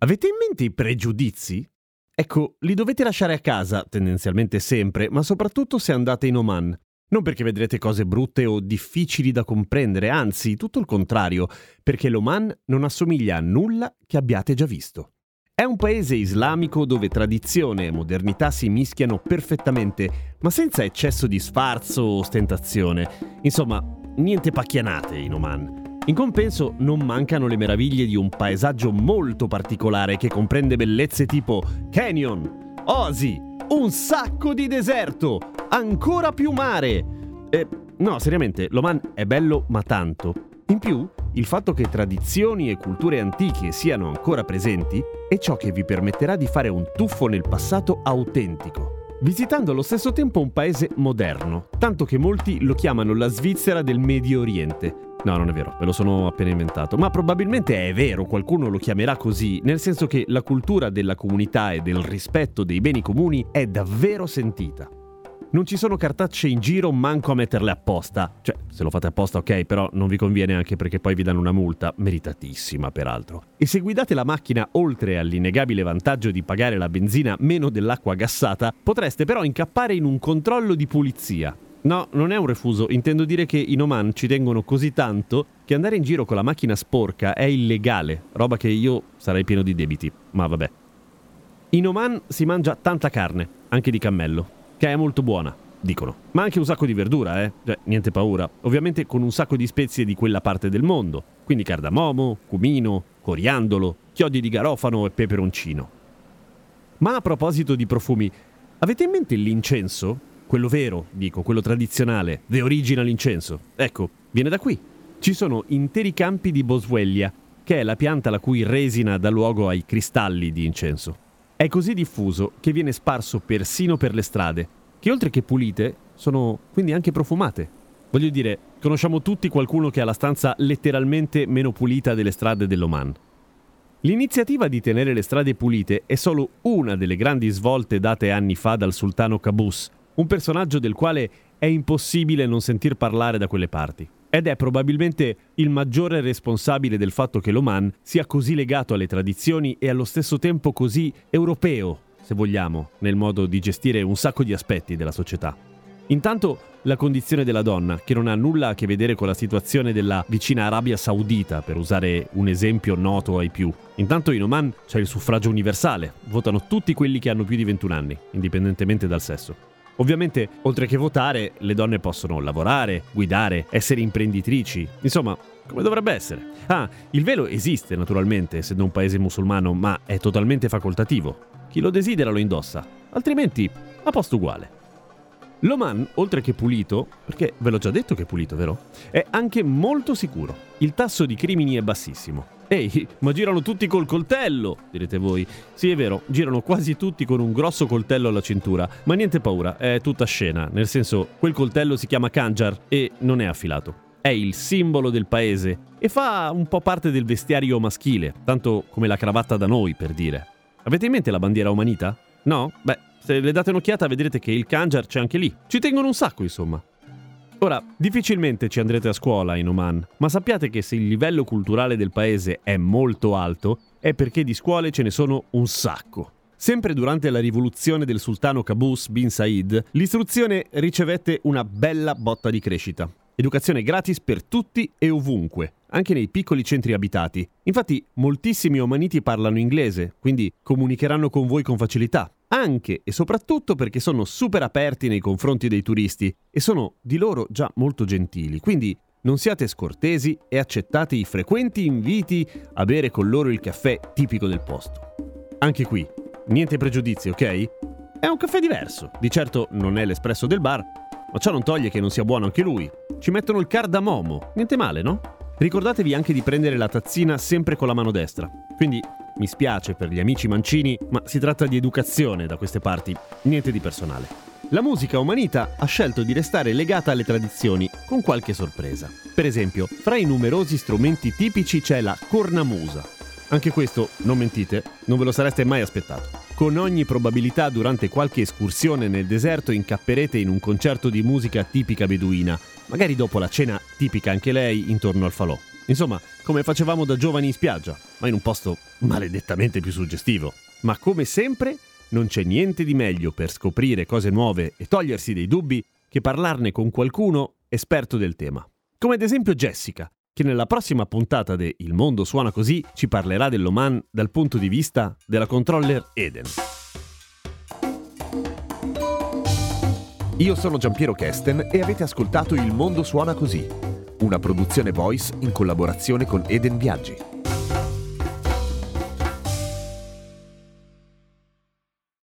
Avete in mente i pregiudizi? Ecco, li dovete lasciare a casa, tendenzialmente sempre, ma soprattutto se andate in Oman. Non perché vedrete cose brutte o difficili da comprendere, anzi, tutto il contrario, perché l'Oman non assomiglia a nulla che abbiate già visto. È un paese islamico dove tradizione e modernità si mischiano perfettamente, ma senza eccesso di sfarzo o ostentazione. Insomma, niente pacchianate in Oman. In compenso non mancano le meraviglie di un paesaggio molto particolare che comprende bellezze tipo canyon, oasi, un sacco di deserto, ancora più mare. E, no, seriamente, l'Oman è bello ma tanto. In più, il fatto che tradizioni e culture antiche siano ancora presenti è ciò che vi permetterà di fare un tuffo nel passato autentico, visitando allo stesso tempo un paese moderno, tanto che molti lo chiamano la Svizzera del Medio Oriente. No, non è vero, me lo sono appena inventato, ma probabilmente è vero, qualcuno lo chiamerà così, nel senso che la cultura della comunità e del rispetto dei beni comuni è davvero sentita. Non ci sono cartacce in giro, manco a metterle apposta. Cioè, se lo fate apposta, ok, però non vi conviene anche perché poi vi danno una multa, meritatissima peraltro. E se guidate la macchina oltre all'innegabile vantaggio di pagare la benzina meno dell'acqua gassata, potreste però incappare in un controllo di pulizia. No, non è un refuso, intendo dire che in Oman ci tengono così tanto che andare in giro con la macchina sporca è illegale, roba che io sarei pieno di debiti, ma vabbè. In Oman si mangia tanta carne, anche di cammello che è molto buona, dicono. Ma anche un sacco di verdura, eh? Cioè, niente paura. Ovviamente con un sacco di spezie di quella parte del mondo. Quindi cardamomo, cumino, coriandolo, chiodi di garofano e peperoncino. Ma a proposito di profumi, avete in mente l'incenso? Quello vero, dico, quello tradizionale, the original incenso. Ecco, viene da qui. Ci sono interi campi di boswellia, che è la pianta la cui resina dà luogo ai cristalli di incenso. È così diffuso che viene sparso persino per le strade, che oltre che pulite, sono quindi anche profumate. Voglio dire, conosciamo tutti qualcuno che ha la stanza letteralmente meno pulita delle strade dell'Oman. L'iniziativa di tenere le strade pulite è solo una delle grandi svolte date anni fa dal sultano Qaboos, un personaggio del quale è impossibile non sentir parlare da quelle parti ed è probabilmente il maggiore responsabile del fatto che l'Oman sia così legato alle tradizioni e allo stesso tempo così europeo, se vogliamo, nel modo di gestire un sacco di aspetti della società. Intanto la condizione della donna, che non ha nulla a che vedere con la situazione della vicina Arabia Saudita, per usare un esempio noto ai più. Intanto in Oman c'è il suffragio universale, votano tutti quelli che hanno più di 21 anni, indipendentemente dal sesso. Ovviamente, oltre che votare, le donne possono lavorare, guidare, essere imprenditrici, insomma, come dovrebbe essere. Ah, il velo esiste naturalmente, essendo un paese musulmano, ma è totalmente facoltativo. Chi lo desidera lo indossa, altrimenti a posto uguale. L'Oman, oltre che pulito, perché ve l'ho già detto che è pulito, vero? È anche molto sicuro. Il tasso di crimini è bassissimo. Ehi, ma girano tutti col coltello, direte voi. Sì, è vero, girano quasi tutti con un grosso coltello alla cintura, ma niente paura, è tutta scena, nel senso, quel coltello si chiama Kanjar e non è affilato. È il simbolo del paese e fa un po' parte del vestiario maschile, tanto come la cravatta da noi, per dire. Avete in mente la bandiera omanita? No? Beh, se le date un'occhiata vedrete che il Kanjar c'è anche lì. Ci tengono un sacco, insomma. Ora, difficilmente ci andrete a scuola in Oman, ma sappiate che se il livello culturale del paese è molto alto, è perché di scuole ce ne sono un sacco. Sempre durante la rivoluzione del sultano Qaboos bin Said, l'istruzione ricevette una bella botta di crescita. Educazione gratis per tutti e ovunque, anche nei piccoli centri abitati. Infatti, moltissimi omaniti parlano inglese, quindi comunicheranno con voi con facilità anche e soprattutto perché sono super aperti nei confronti dei turisti e sono di loro già molto gentili, quindi non siate scortesi e accettate i frequenti inviti a bere con loro il caffè tipico del posto. Anche qui, niente pregiudizi, ok? È un caffè diverso, di certo non è l'espresso del bar, ma ciò non toglie che non sia buono anche lui. Ci mettono il cardamomo, niente male, no? Ricordatevi anche di prendere la tazzina sempre con la mano destra. Quindi mi spiace per gli amici mancini, ma si tratta di educazione da queste parti, niente di personale. La musica umanita ha scelto di restare legata alle tradizioni, con qualche sorpresa. Per esempio, fra i numerosi strumenti tipici c'è la cornamusa. Anche questo, non mentite, non ve lo sareste mai aspettato. Con ogni probabilità durante qualche escursione nel deserto incapperete in un concerto di musica tipica beduina, magari dopo la cena tipica anche lei intorno al falò. Insomma, come facevamo da giovani in spiaggia, ma in un posto maledettamente più suggestivo. Ma come sempre, non c'è niente di meglio per scoprire cose nuove e togliersi dei dubbi che parlarne con qualcuno esperto del tema. Come ad esempio Jessica, che nella prossima puntata de Il mondo suona così ci parlerà dell'Oman dal punto di vista della controller Eden. Io sono Giampiero Kesten e avete ascoltato Il mondo suona così, una produzione voice in collaborazione con Eden Viaggi.